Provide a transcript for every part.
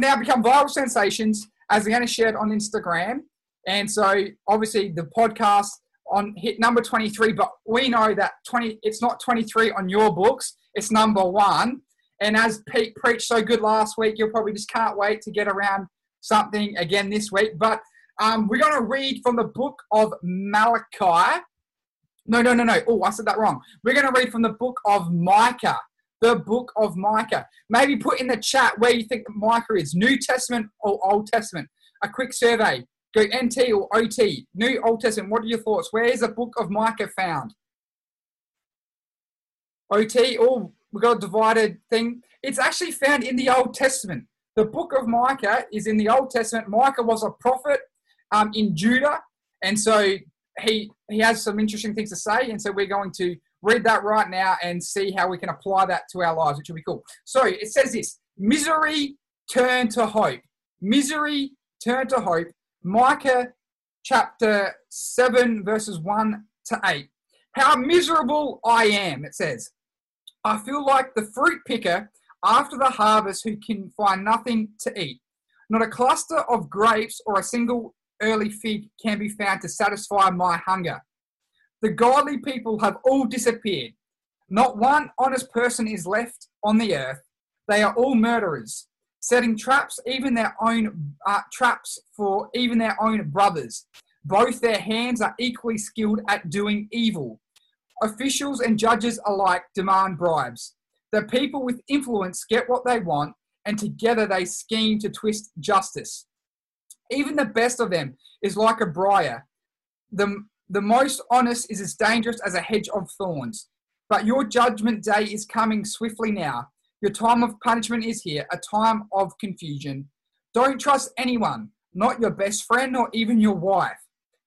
now become viral sensations as they're going to share it on Instagram. And so obviously the podcast on hit number 23, but we know that 20 it's not 23 on your books, it's number one. And as Pete preached so good last week, you'll probably just can't wait to get around something again this week. But um, we're going to read from the book of Malachi. No, no, no, no. Oh, I said that wrong. We're going to read from the book of Micah. The book of Micah. Maybe put in the chat where you think Micah is New Testament or Old Testament. A quick survey. Go NT or OT. New Old Testament. What are your thoughts? Where is the book of Micah found? OT. Oh, we got a divided thing. It's actually found in the Old Testament. The book of Micah is in the Old Testament. Micah was a prophet um, in Judah, and so he he has some interesting things to say. And so we're going to read that right now and see how we can apply that to our lives, which will be cool. So it says this: misery turn to hope. Misery turn to hope. Micah chapter seven verses one to eight. How miserable I am, it says. I feel like the fruit picker after the harvest who can find nothing to eat. Not a cluster of grapes or a single early fig can be found to satisfy my hunger. The godly people have all disappeared. Not one honest person is left on the earth. They are all murderers, setting traps, even their own uh, traps for even their own brothers. Both their hands are equally skilled at doing evil. Officials and judges alike demand bribes. The people with influence get what they want, and together they scheme to twist justice. Even the best of them is like a briar. The, the most honest is as dangerous as a hedge of thorns. But your judgment day is coming swiftly now. Your time of punishment is here, a time of confusion. Don't trust anyone, not your best friend or even your wife.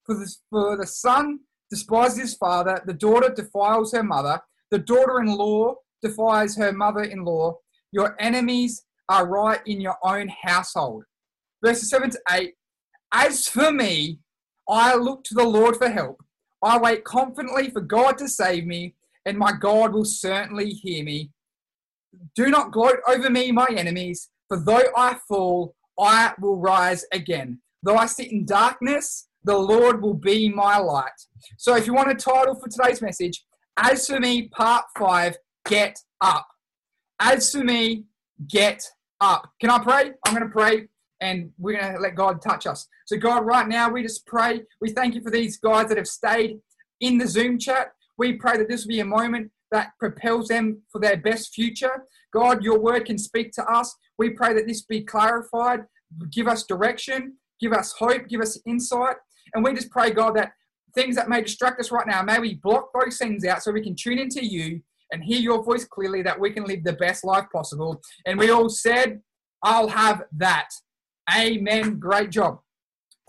For the, for the son despises his father, the daughter defiles her mother, the daughter in law defies her mother in law. Your enemies are right in your own household. Verses 7 to 8 As for me, I look to the Lord for help. I wait confidently for God to save me, and my God will certainly hear me. Do not gloat over me, my enemies, for though I fall, I will rise again. Though I sit in darkness, the Lord will be my light. So, if you want a title for today's message, As for me, part five, get up. As for me, get up. Can I pray? I'm going to pray and we're going to let God touch us. So, God, right now, we just pray. We thank you for these guys that have stayed in the Zoom chat. We pray that this will be a moment that propels them for their best future. God, your word can speak to us. We pray that this be clarified, give us direction, give us hope, give us insight. And we just pray, God, that things that may distract us right now, may we block those things out so we can tune into you and hear your voice clearly that we can live the best life possible. And we all said, I'll have that. Amen. Great job.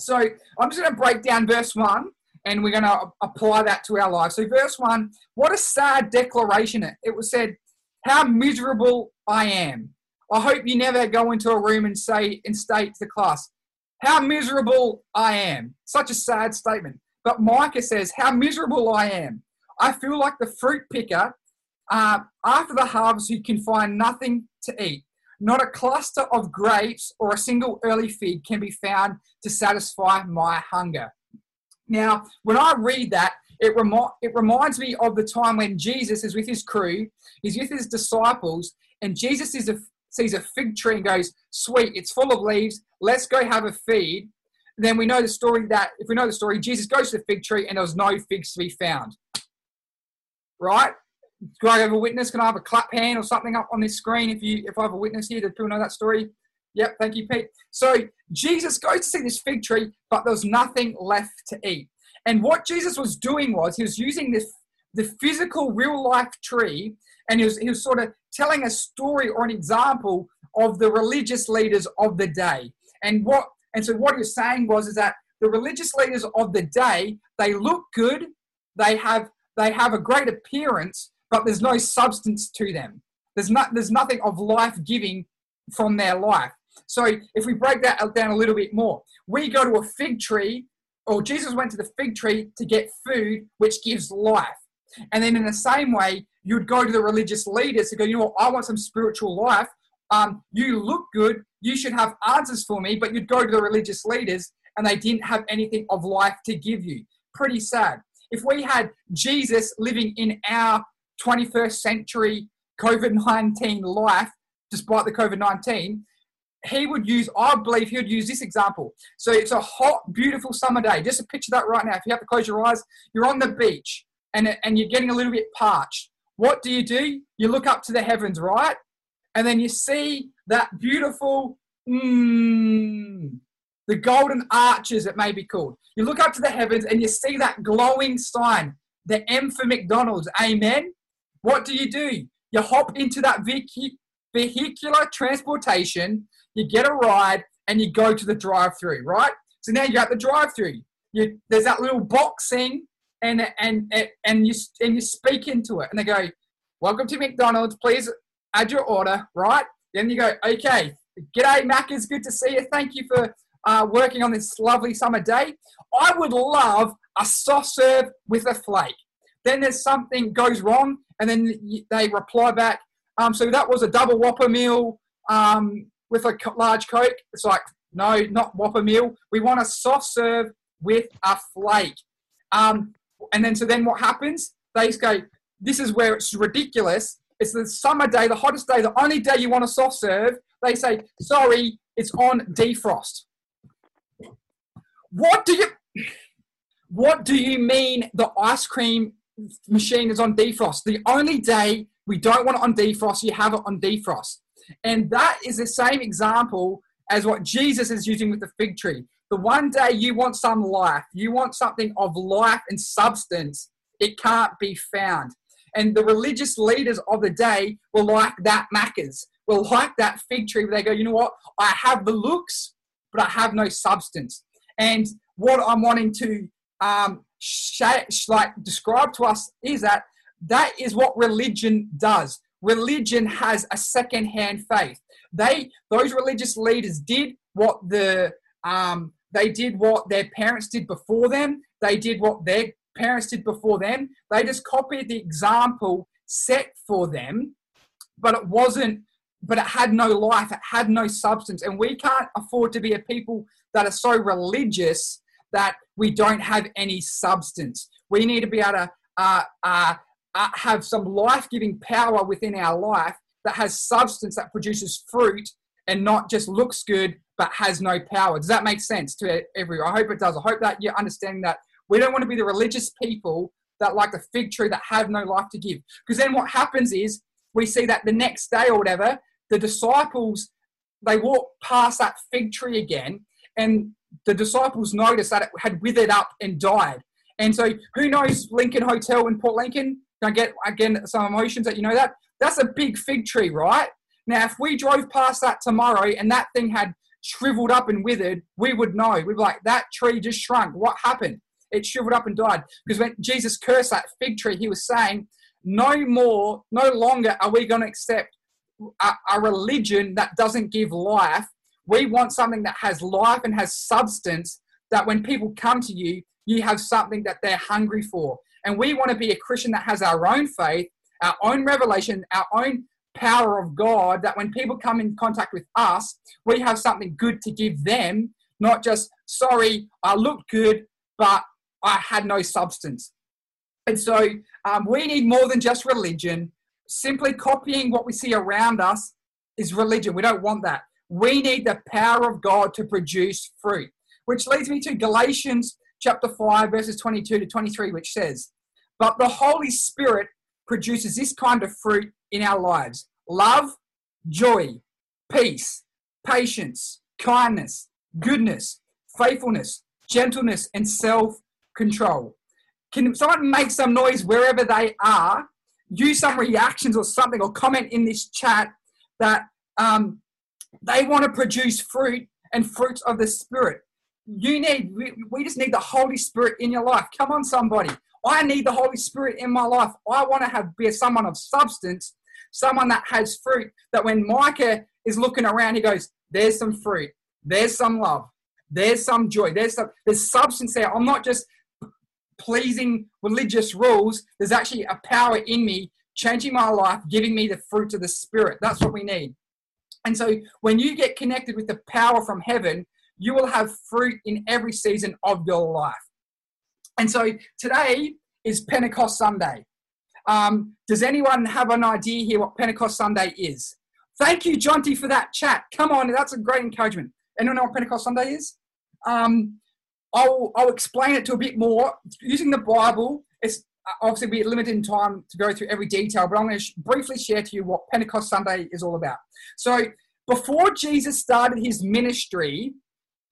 So I'm just going to break down verse 1 and we're going to apply that to our lives. So, verse 1, what a sad declaration it was said, How miserable I am. I hope you never go into a room and say and state to the class, How miserable I am. Such a sad statement. But Micah says, How miserable I am. I feel like the fruit picker uh, after the harvest who can find nothing to eat. Not a cluster of grapes or a single early fig can be found to satisfy my hunger. Now, when I read that, it, remi- it reminds me of the time when Jesus is with his crew, he's with his disciples, and Jesus is a, sees a fig tree and goes, Sweet, it's full of leaves, let's go have a feed. Then we know the story that, if we know the story, Jesus goes to the fig tree and there was no figs to be found. Right? Do I have a witness? Can I have a clap hand or something up on this screen if you if I have a witness here? Do people know that story? Yep, thank you, Pete. So Jesus goes to see this fig tree, but there's nothing left to eat. And what Jesus was doing was he was using this the physical real life tree, and he was he was sort of telling a story or an example of the religious leaders of the day. And what and so what he was saying was is that the religious leaders of the day, they look good, they have they have a great appearance, but there's no substance to them. There's not there's nothing of life giving from their life. So if we break that down a little bit more, we go to a fig tree, or Jesus went to the fig tree to get food which gives life. And then in the same way, you'd go to the religious leaders to go, you know what, I want some spiritual life. Um, you look good, you should have answers for me, but you'd go to the religious leaders and they didn't have anything of life to give you. Pretty sad. If we had Jesus living in our 21st century COVID 19 life, despite the COVID 19, he would use, I believe he would use this example. So it's a hot, beautiful summer day. Just picture that right now. If you have to close your eyes, you're on the beach and, and you're getting a little bit parched. What do you do? You look up to the heavens, right? And then you see that beautiful, mm, the golden arches, it may be called. You look up to the heavens and you see that glowing sign, the M for McDonald's. Amen. What do you do? You hop into that vehicular transportation, you get a ride, and you go to the drive through, right? So now you're at the drive through. There's that little box thing, and, and, and, you, and you speak into it, and they go, Welcome to McDonald's, please add your order, right? Then you go, Okay, g'day, Mac, it's good to see you. Thank you for uh, working on this lovely summer day. I would love a soft serve with a flake. Then there's something goes wrong, and then they reply back. Um, so that was a double Whopper meal um, with a large Coke. It's like, no, not Whopper meal. We want a soft serve with a flake. Um, and then, so then what happens? They go, this is where it's ridiculous. It's the summer day, the hottest day, the only day you want a soft serve. They say, sorry, it's on defrost. What do you what do you mean the ice cream machine is on defrost? The only day we don't want it on defrost, you have it on defrost. And that is the same example as what Jesus is using with the fig tree. The one day you want some life, you want something of life and substance, it can't be found. And the religious leaders of the day were like that Maccas, were like that fig tree where they go, you know what? I have the looks, but I have no substance. And what I'm wanting to um, like describe to us is that that is what religion does. Religion has a second-hand faith. They, those religious leaders, did what the um, they did what their parents did before them. They did what their parents did before them. They just copied the example set for them, but it wasn't. But it had no life. It had no substance, and we can't afford to be a people that are so religious that we don't have any substance. We need to be able to uh, uh, uh, have some life giving power within our life that has substance that produces fruit and not just looks good but has no power. Does that make sense to everyone? I hope it does. I hope that you're understanding that we don't want to be the religious people that like the fig tree that have no life to give. Because then what happens is we see that the next day or whatever, the disciples they walk past that fig tree again and the disciples noticed that it had withered up and died. And so, who knows Lincoln Hotel in Port Lincoln? I get again some emotions that you know that? That's a big fig tree, right? Now, if we drove past that tomorrow and that thing had shriveled up and withered, we would know. We'd be like, that tree just shrunk. What happened? It shriveled up and died. Because when Jesus cursed that fig tree, he was saying, no more, no longer are we going to accept a, a religion that doesn't give life we want something that has life and has substance that when people come to you, you have something that they're hungry for. And we want to be a Christian that has our own faith, our own revelation, our own power of God, that when people come in contact with us, we have something good to give them, not just, sorry, I looked good, but I had no substance. And so um, we need more than just religion. Simply copying what we see around us is religion. We don't want that. We need the power of God to produce fruit, which leads me to Galatians chapter 5, verses 22 to 23, which says, But the Holy Spirit produces this kind of fruit in our lives love, joy, peace, patience, kindness, goodness, faithfulness, gentleness, and self control. Can someone make some noise wherever they are? Use some reactions or something, or comment in this chat that um, they want to produce fruit and fruits of the Spirit. You need, we, just need the Holy Spirit in your life. Come on, somebody. I need the Holy Spirit in my life. I want to have be someone of substance, someone that has fruit. That when Micah is looking around, he goes, "There's some fruit. There's some love. There's some joy. There's some there's substance there. I'm not just pleasing religious rules. There's actually a power in me, changing my life, giving me the fruit of the Spirit. That's what we need. And so when you get connected with the power from heaven, you will have fruit in every season of your life. And so today is Pentecost Sunday. Um, does anyone have an idea here what Pentecost Sunday is? Thank you, Jonty, for that chat. Come on, that's a great encouragement. Anyone know what Pentecost Sunday is? Um, I'll, I'll explain it to a bit more using the Bible. It's Uh, obviously we're limited in time to go through every detail, but I'm going to sh- briefly share to you what Pentecost Sunday is all about. So, before Jesus started his ministry,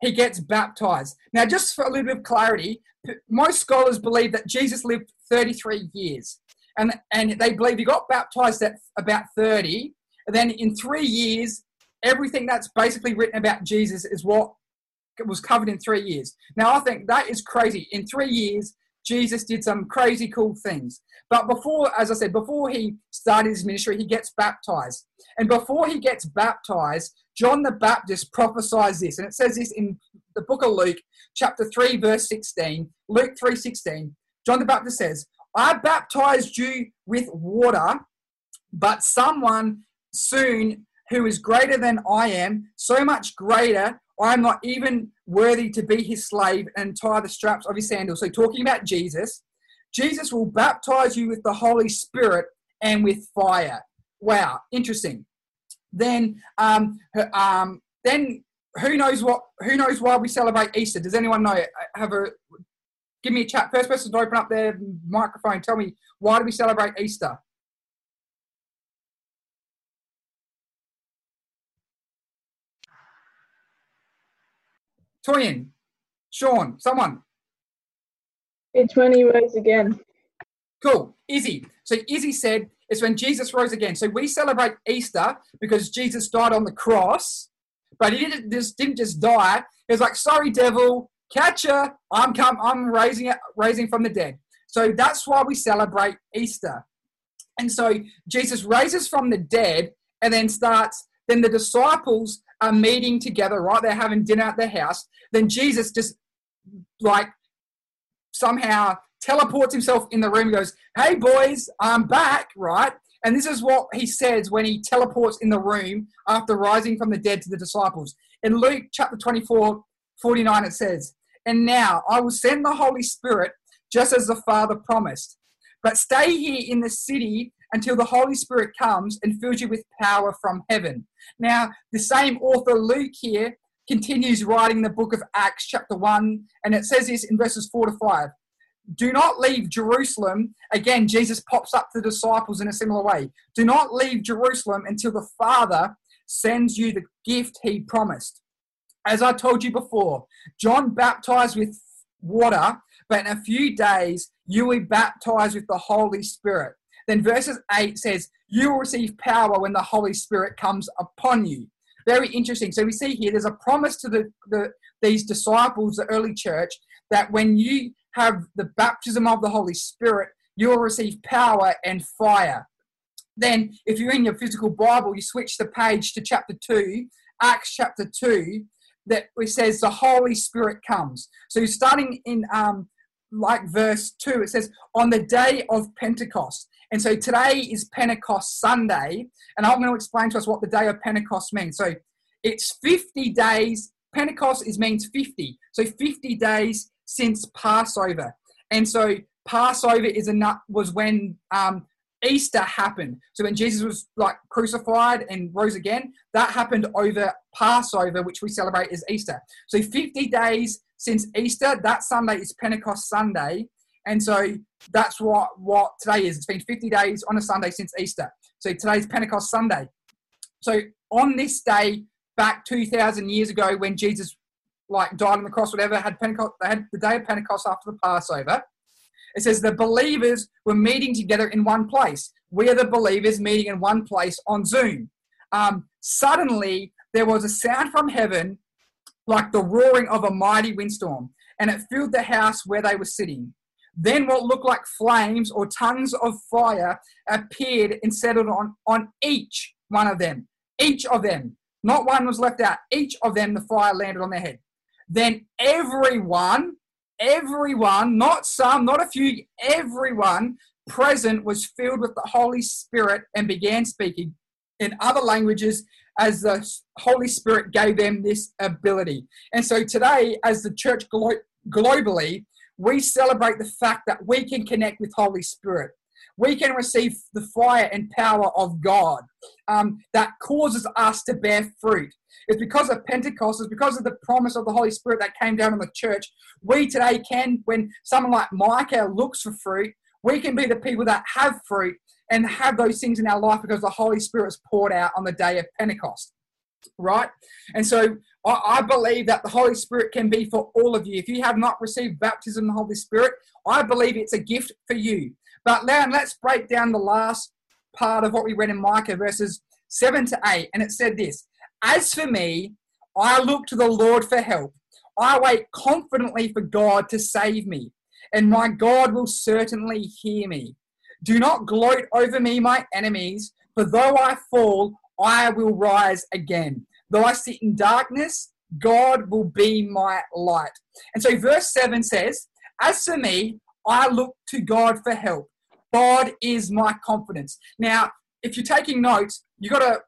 he gets baptized. Now, just for a little bit of clarity, most scholars believe that Jesus lived 33 years, and, and they believe he got baptized at about 30. And then in three years, everything that's basically written about Jesus is what was covered in three years. Now, I think that is crazy. In three years, Jesus did some crazy cool things. But before, as I said, before he started his ministry, he gets baptized. And before he gets baptized, John the Baptist prophesies this. And it says this in the book of Luke, chapter 3, verse 16. Luke 3 16. John the Baptist says, I baptized you with water, but someone soon who is greater than I am, so much greater, I am not even worthy to be his slave and tie the straps of his sandals. So, talking about Jesus, Jesus will baptize you with the Holy Spirit and with fire. Wow, interesting. Then, um, um, then who knows what? Who knows why we celebrate Easter? Does anyone know? Have a give me a chat. First person to open up their microphone. Tell me why do we celebrate Easter? Toyin, Sean, someone. It's when he rose again. Cool, Izzy. So Izzy said it's when Jesus rose again. So we celebrate Easter because Jesus died on the cross, but he didn't just didn't just die. He was like, "Sorry, devil, catcher! I'm come, I'm raising it, raising from the dead." So that's why we celebrate Easter. And so Jesus raises from the dead and then starts. Then the disciples are meeting together, right? They're having dinner at their house. Then Jesus just like somehow teleports himself in the room and goes, Hey boys, I'm back, right? And this is what he says when he teleports in the room after rising from the dead to the disciples. In Luke chapter 24, 49, it says, And now I will send the Holy Spirit just as the Father promised. But stay here in the city until the Holy Spirit comes and fills you with power from heaven. Now, the same author, Luke, here continues writing the book of Acts, chapter 1, and it says this in verses 4 to 5. Do not leave Jerusalem. Again, Jesus pops up to the disciples in a similar way. Do not leave Jerusalem until the Father sends you the gift he promised. As I told you before, John baptized with water, but in a few days you will be baptized with the Holy Spirit. Then verses 8 says, You will receive power when the Holy Spirit comes upon you. Very interesting. So we see here there's a promise to the, the these disciples, the early church, that when you have the baptism of the Holy Spirit, you will receive power and fire. Then, if you're in your physical Bible, you switch the page to chapter 2, Acts chapter 2, that it says the Holy Spirit comes. So, starting in um, like verse 2, it says, On the day of Pentecost. And so today is Pentecost Sunday, and I'm going to explain to us what the day of Pentecost means. So it's 50 days. Pentecost is means 50. So 50 days since Passover. And so Passover is a was when um, Easter happened. So when Jesus was like crucified and rose again, that happened over Passover, which we celebrate as Easter. So 50 days since Easter, that Sunday is Pentecost Sunday. And so that's what, what today is. It's been 50 days on a Sunday since Easter. So today's Pentecost Sunday. So on this day, back 2,000 years ago, when Jesus like died on the cross, whatever, had Pentecost, they had the day of Pentecost after the Passover. It says the believers were meeting together in one place. We are the believers meeting in one place on Zoom. Um, suddenly, there was a sound from heaven like the roaring of a mighty windstorm, and it filled the house where they were sitting. Then what looked like flames or tongues of fire appeared and settled on, on each one of them. Each of them. Not one was left out. Each of them, the fire landed on their head. Then everyone, everyone, not some, not a few, everyone present was filled with the Holy Spirit and began speaking in other languages as the Holy Spirit gave them this ability. And so today, as the church glo- globally, we celebrate the fact that we can connect with Holy Spirit. We can receive the fire and power of God um, that causes us to bear fruit. It's because of Pentecost, it's because of the promise of the Holy Spirit that came down on the church. We today can, when someone like Micah looks for fruit, we can be the people that have fruit and have those things in our life because the Holy Spirit is poured out on the day of Pentecost. Right? And so I believe that the Holy Spirit can be for all of you. If you have not received baptism in the Holy Spirit, I believe it's a gift for you. But now let's break down the last part of what we read in Micah, verses 7 to 8. And it said this As for me, I look to the Lord for help. I wait confidently for God to save me, and my God will certainly hear me. Do not gloat over me, my enemies, for though I fall, I will rise again. Though I sit in darkness, God will be my light. And so verse 7 says, As for me, I look to God for help. God is my confidence. Now, if you're taking notes, you've got to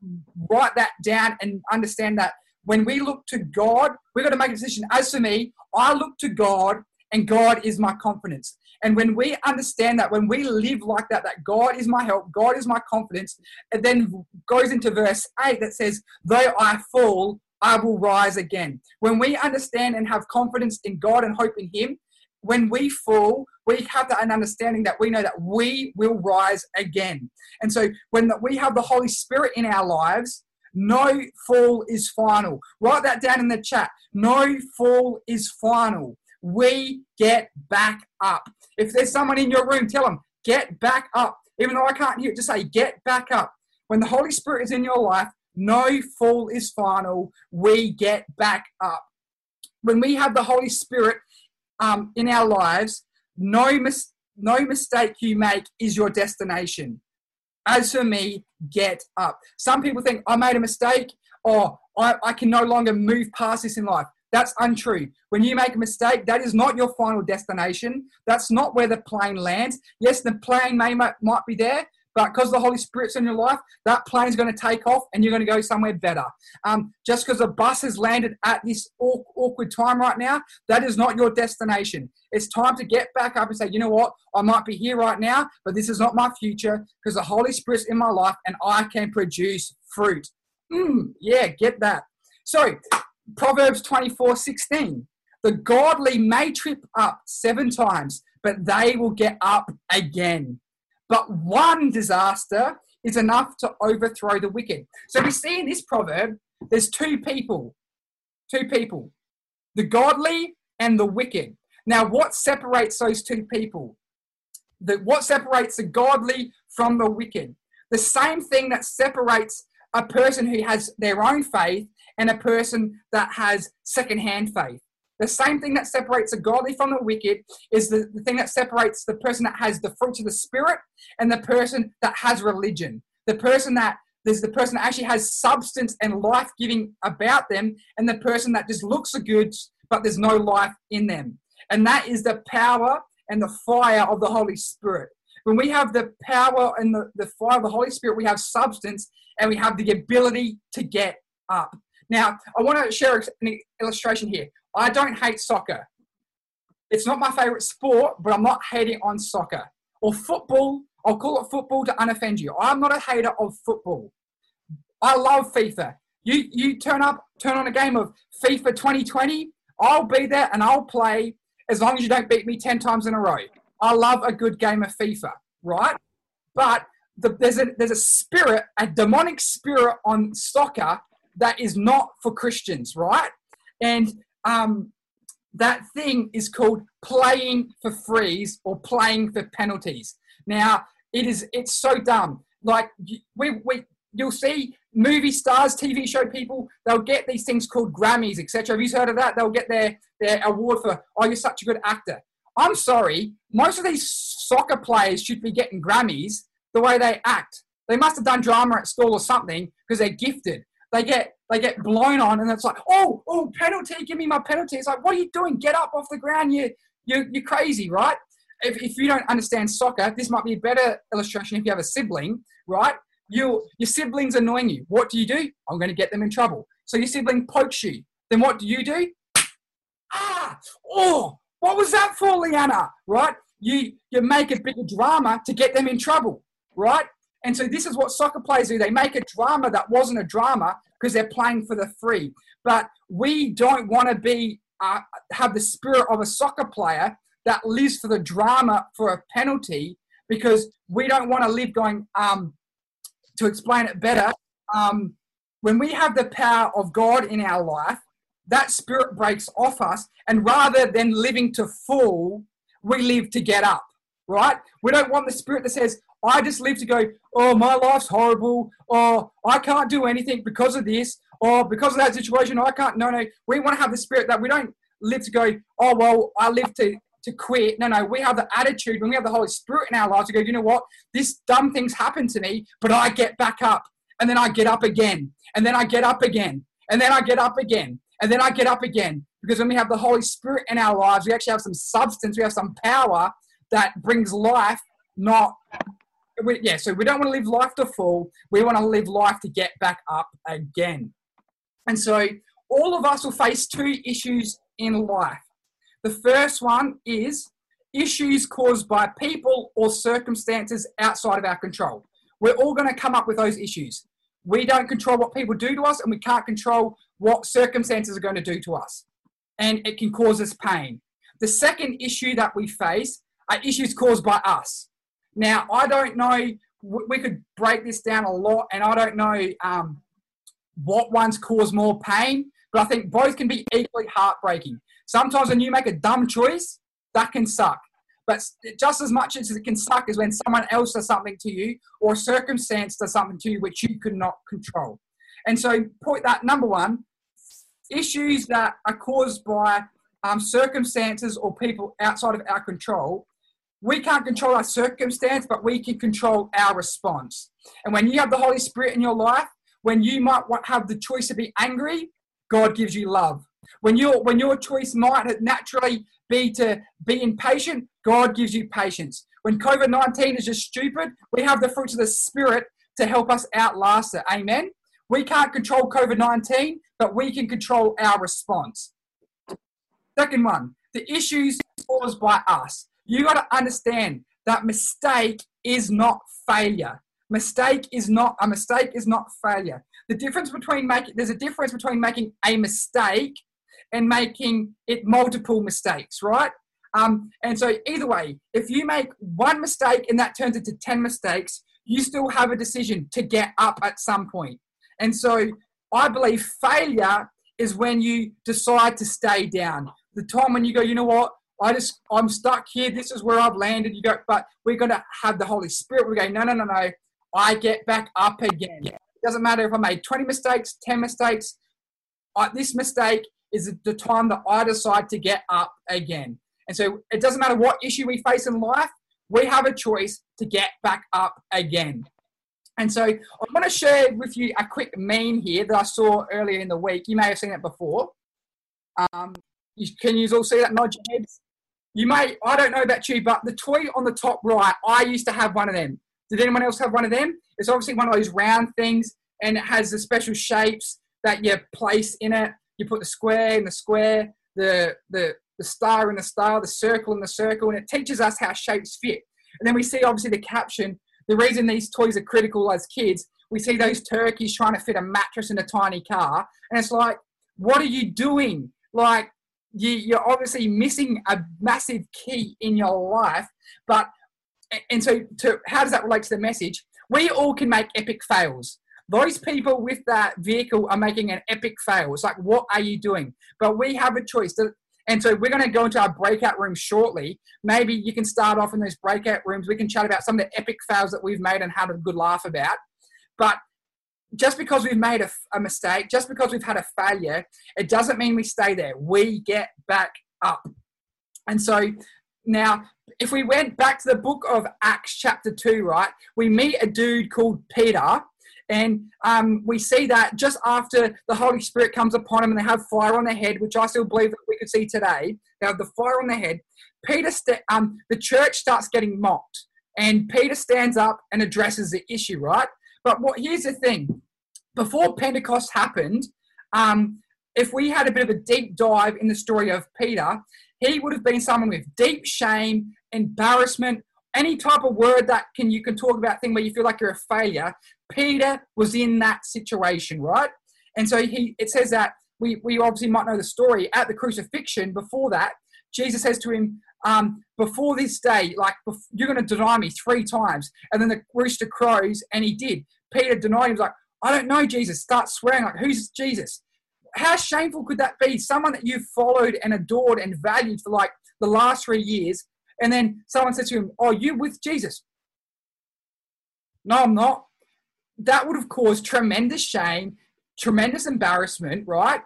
write that down and understand that when we look to God, we've got to make a decision. As for me, I look to God and God is my confidence. And when we understand that, when we live like that, that God is my help, God is my confidence, it then goes into verse 8 that says, Though I fall, I will rise again. When we understand and have confidence in God and hope in Him, when we fall, we have that an understanding that we know that we will rise again. And so when we have the Holy Spirit in our lives, no fall is final. Write that down in the chat. No fall is final we get back up. If there's someone in your room, tell them, get back up. Even though I can't hear it, just say, get back up. When the Holy Spirit is in your life, no fall is final. We get back up. When we have the Holy Spirit um, in our lives, no, mis- no mistake you make is your destination. As for me, get up. Some people think, I made a mistake, or I, I can no longer move past this in life. That's untrue. When you make a mistake, that is not your final destination. That's not where the plane lands. Yes, the plane may might be there, but because the Holy Spirit's in your life, that plane is going to take off and you're going to go somewhere better. Um, just because a bus has landed at this awkward time right now, that is not your destination. It's time to get back up and say, you know what, I might be here right now, but this is not my future because the Holy Spirit's in my life and I can produce fruit. Mm, yeah, get that. So, Proverbs 24 16. The godly may trip up seven times, but they will get up again. But one disaster is enough to overthrow the wicked. So we see in this proverb, there's two people. Two people. The godly and the wicked. Now, what separates those two people? The, what separates the godly from the wicked? The same thing that separates a person who has their own faith and a person that has second-hand faith. The same thing that separates the godly from the wicked is the, the thing that separates the person that has the fruits of the spirit and the person that has religion. The person that there's the person that actually has substance and life giving about them, and the person that just looks good, but there's no life in them. And that is the power and the fire of the Holy Spirit. When we have the power and the, the fire of the Holy Spirit, we have substance and we have the ability to get up. Now, I want to share an illustration here. I don't hate soccer. It's not my favorite sport, but I'm not hating on soccer. Or football, I'll call it football to unoffend you. I'm not a hater of football. I love FIFA. You, you turn up, turn on a game of FIFA 2020, I'll be there and I'll play as long as you don't beat me 10 times in a row. I love a good game of FIFA, right? But the, there's, a, there's a spirit, a demonic spirit on soccer that is not for Christians, right? And um, that thing is called playing for frees or playing for penalties. Now, it is it's so dumb. Like we, we you'll see movie stars, TV show people, they'll get these things called Grammys, etc. Have you heard of that? They'll get their, their award for, oh, you're such a good actor. I'm sorry, most of these soccer players should be getting Grammys the way they act. They must have done drama at school or something because they're gifted they get they get blown on, and it's like, oh, oh, penalty, give me my penalty. It's like, what are you doing? Get up off the ground, you you you're crazy, right? If, if you don't understand soccer, this might be a better illustration if you have a sibling, right? You, your siblings annoying you. What do you do? I'm going to get them in trouble. So your sibling pokes you. Then what do you do? Ah, oh, what was that for, Leanna? Right? You, you make a bigger drama to get them in trouble, right? And so this is what soccer players do. They make a drama that wasn't a drama because they're playing for the free. But we don't want to be uh, have the spirit of a soccer player that lives for the drama for a penalty because we don't want to live going. Um, to explain it better, um, when we have the power of God in our life, that spirit breaks off us, and rather than living to fall, we live to get up. Right? We don't want the spirit that says, I just live to go, oh, my life's horrible, or I can't do anything because of this, or because of that situation, I can't. No, no. We want to have the spirit that we don't live to go, oh, well, I live to, to quit. No, no. We have the attitude when we have the Holy Spirit in our lives to go, you know what? This dumb thing's happened to me, but I get back up. And then I get up again. And then I get up again. And then I get up again. And then I get up again. Because when we have the Holy Spirit in our lives, we actually have some substance, we have some power that brings life, not we, yeah, so we don't want to live life to full. We want to live life to get back up again. And so all of us will face two issues in life. The first one is issues caused by people or circumstances outside of our control. We're all going to come up with those issues. We don't control what people do to us, and we can't control what circumstances are going to do to us. And it can cause us pain. The second issue that we face are issues caused by us. Now, I don't know, we could break this down a lot, and I don't know um, what ones cause more pain, but I think both can be equally heartbreaking. Sometimes when you make a dumb choice, that can suck. But just as much as it can suck is when someone else does something to you or a circumstance does something to you which you could not control. And so, point that number one issues that are caused by um, circumstances or people outside of our control we can't control our circumstance, but we can control our response. And when you have the Holy Spirit in your life, when you might have the choice to be angry, God gives you love. When your when your choice might naturally be to be impatient, God gives you patience. When COVID nineteen is just stupid, we have the fruits of the Spirit to help us outlast it. Amen. We can't control COVID nineteen, but we can control our response. Second one, the issues caused by us you got to understand that mistake is not failure. Mistake is not a mistake is not failure. The difference between making there's a difference between making a mistake and making it multiple mistakes, right? Um, and so either way, if you make one mistake and that turns into ten mistakes, you still have a decision to get up at some point. And so I believe failure is when you decide to stay down. The time when you go, you know what, I just, I'm stuck here. This is where I've landed. You go, but we're going to have the Holy Spirit. We go, no, no, no, no. I get back up again. It doesn't matter if I made 20 mistakes, 10 mistakes. I, this mistake is the time that I decide to get up again. And so it doesn't matter what issue we face in life, we have a choice to get back up again. And so I want to share with you a quick meme here that I saw earlier in the week. You may have seen it before. Um, you, can you all see that? Nod your heads. You may, I don't know about you, but the toy on the top right, I used to have one of them. Did anyone else have one of them? It's obviously one of those round things and it has the special shapes that you place in it. You put the square in the square, the, the, the star in the star, the circle in the circle, and it teaches us how shapes fit. And then we see obviously the caption. The reason these toys are critical as kids, we see those turkeys trying to fit a mattress in a tiny car. And it's like, what are you doing? Like, you, you're obviously missing a massive key in your life. But and so, to how does that relate to the message? We all can make epic fails. Those people with that vehicle are making an epic fail. It's like, what are you doing? But we have a choice. To, and so we're going to go into our breakout room shortly. Maybe you can start off in those breakout rooms. We can chat about some of the epic fails that we've made and had a good laugh about. But just because we've made a, a, mistake, just because we've had a failure, it doesn't mean we stay there. We get back up. And so now, if we went back to the book of Acts, chapter 2, right, we meet a dude called Peter. And um, we see that just after the Holy Spirit comes upon him and they have fire on their head, which I still believe that we could see today, they have the fire on their head. Peter, st- um, the church starts getting mocked. And Peter stands up and addresses the issue, right? But what here's the thing: before Pentecost happened, um, if we had a bit of a deep dive in the story of Peter, he would have been someone with deep shame, embarrassment, any type of word that can you can talk about thing where you feel like you're a failure. Peter was in that situation, right? And so he it says that we, we obviously might know the story at the crucifixion before that jesus says to him um, before this day like you're going to deny me three times. And then the rooster crows and he did. Peter denied him he was like i don't know jesus. Start swearing like who's jesus? How shameful could that be? Someone that you've followed and adored and valued for like the last three years and then someone says to him oh you with jesus? No i'm not. That would have caused tremendous shame tremendous embarrassment, right?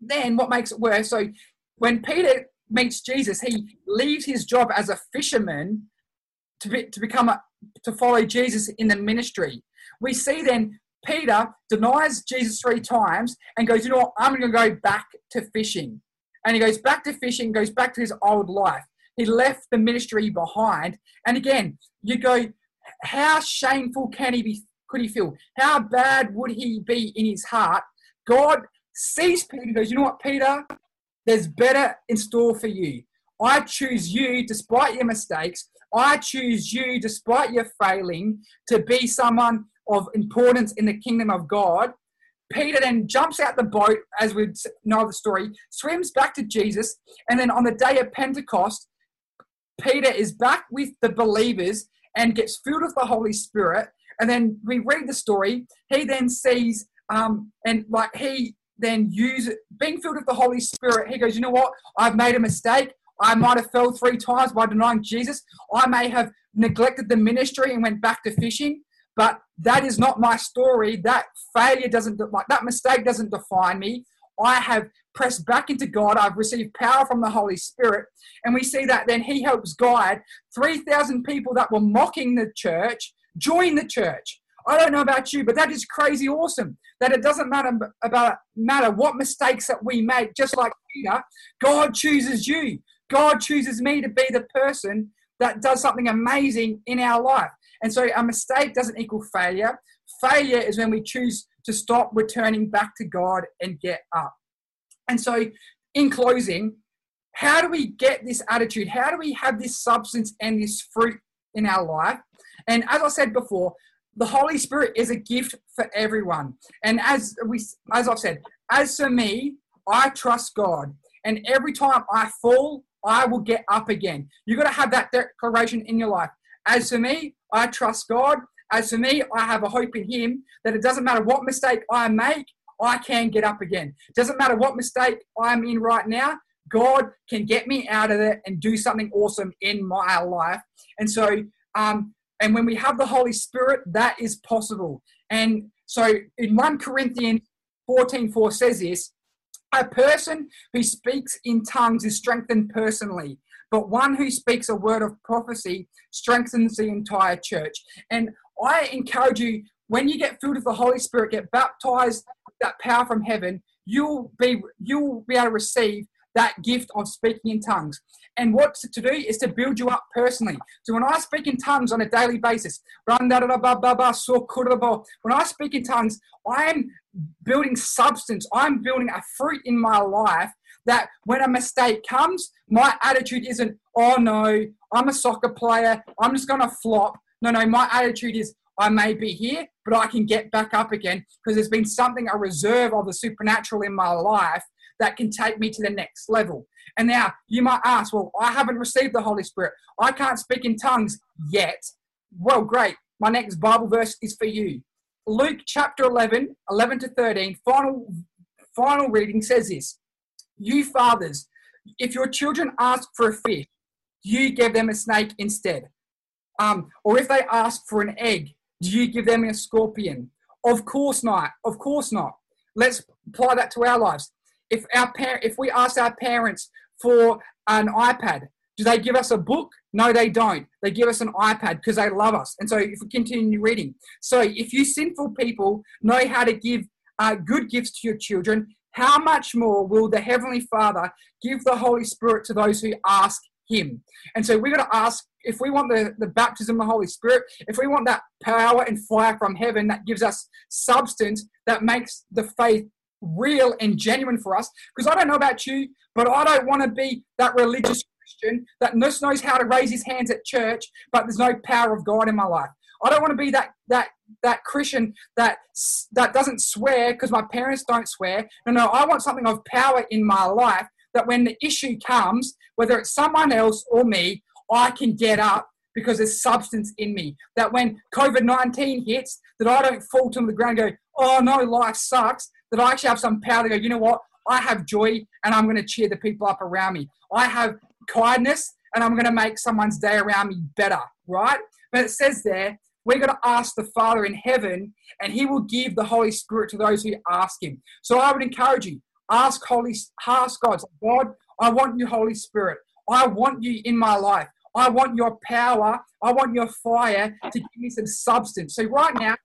Then what makes it worse? So when Peter meets Jesus, he leaves his job as a fisherman to, be, to become a, to follow Jesus in the ministry. We see then Peter denies Jesus three times and goes, you know what, I'm going to go back to fishing. And he goes back to fishing, goes back to his old life. He left the ministry behind. And again, you go, how shameful can he be could he feel? How bad would he be in his heart? God sees Peter goes, You know what, Peter? There's better in store for you. I choose you despite your mistakes. I choose you despite your failing to be someone of importance in the kingdom of God. Peter then jumps out the boat, as we know the story, swims back to Jesus, and then on the day of Pentecost, Peter is back with the believers and gets filled with the Holy Spirit. And then we read the story. He then sees, um, and like he then use it. being filled with the Holy Spirit. He goes, you know what? I've made a mistake. I might have fell three times by denying Jesus. I may have neglected the ministry and went back to fishing. But that is not my story. That failure doesn't like that mistake doesn't define me. I have pressed back into God. I've received power from the Holy Spirit. And we see that then he helps guide 3,000 people that were mocking the church Join the church. I don't know about you, but that is crazy awesome. That it doesn't matter about matter what mistakes that we make, just like Peter, God chooses you. God chooses me to be the person that does something amazing in our life. And so a mistake doesn't equal failure. Failure is when we choose to stop returning back to God and get up. And so, in closing, how do we get this attitude? How do we have this substance and this fruit in our life? And as I said before, the Holy Spirit is a gift for everyone. And as we, as I've said, as for me, I trust God. And every time I fall, I will get up again. You've got to have that declaration in your life. As for me, I trust God. As for me, I have a hope in Him that it doesn't matter what mistake I make, I can get up again. Doesn't matter what mistake I'm in right now, God can get me out of it and do something awesome in my life. And so um, and when we have the Holy Spirit, that is possible. And so in 1 Corinthians 14 4 says this a person who speaks in tongues is strengthened personally, but one who speaks a word of prophecy strengthens the entire church. And I encourage you, when you get filled with the Holy Spirit, get baptized with that power from heaven, you'll be you'll be able to receive that gift of speaking in tongues. And what to do is to build you up personally. So when I speak in tongues on a daily basis, when I speak in tongues, I am building substance. I'm building a fruit in my life that when a mistake comes, my attitude isn't, oh no, I'm a soccer player, I'm just going to flop. No, no, my attitude is, I may be here, but I can get back up again because there's been something, a reserve of the supernatural in my life that can take me to the next level. And now you might ask, well, I haven't received the Holy Spirit. I can't speak in tongues yet. Well, great. My next Bible verse is for you. Luke chapter 11, 11 to 13, final, final reading says this You fathers, if your children ask for a fish, you give them a snake instead. Um, or if they ask for an egg, do you give them a scorpion? Of course not. Of course not. Let's apply that to our lives if our par- if we ask our parents for an iPad, do they give us a book? No, they don't. They give us an iPad because they love us. And so, if we continue reading, so if you sinful people know how to give uh, good gifts to your children, how much more will the Heavenly Father give the Holy Spirit to those who ask Him. And so we've got to ask if we want the, the baptism of the Holy Spirit, if we want that power and fire from heaven that gives us substance that makes the faith real and genuine for us. Because I don't know about you, but I don't want to be that religious Christian that just knows how to raise his hands at church, but there's no power of God in my life. I don't want to be that that that Christian that that doesn't swear because my parents don't swear. No, no, I want something of power in my life that when the issue comes, whether it's someone else or me, I can get up because there's substance in me. That when COVID 19 hits, that I don't fall to the ground and go, oh no, life sucks. That I actually have some power to go, you know what? I have joy and I'm going to cheer the people up around me. I have kindness and I'm going to make someone's day around me better, right? But it says there, we're going to ask the Father in heaven and he will give the Holy Spirit to those who ask him. So I would encourage you, ask Holy, ask God, God, I want you, Holy Spirit. I want you in my life. I want your power. I want your fire to give me some substance. So right now,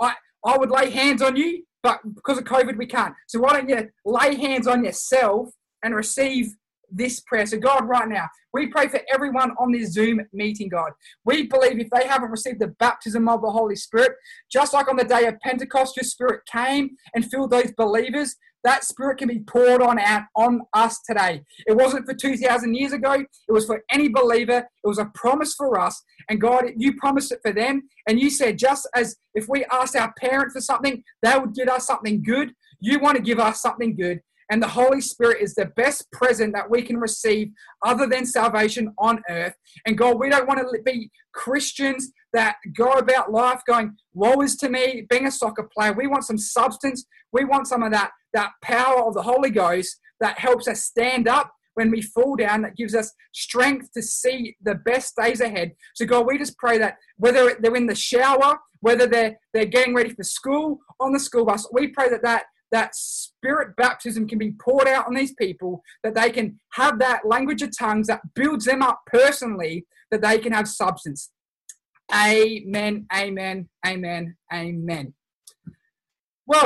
I, I would lay hands on you, but because of COVID, we can't. So why don't you lay hands on yourself and receive this prayer. So, God, right now, we pray for everyone on this Zoom meeting, God. We believe if they haven't received the baptism of the Holy Spirit, just like on the day of Pentecost, your Spirit came and filled those believers, that Spirit can be poured on out on us today. It wasn't for 2,000 years ago, it was for any believer. It was a promise for us. And God, you promised it for them. And you said, just as if we asked our parents for something, they would give us something good. You want to give us something good. And the Holy Spirit is the best present that we can receive other than salvation on earth. And God, we don't want to be Christians that go about life going, woe is to me, being a soccer player. We want some substance. We want some of that, that power of the Holy Ghost that helps us stand up when we fall down, that gives us strength to see the best days ahead. So, God, we just pray that whether they're in the shower, whether they're, they're getting ready for school, on the school bus, we pray that that that spirit baptism can be poured out on these people, that they can have that language of tongues that builds them up personally, that they can have substance. Amen, amen, amen, amen. Well,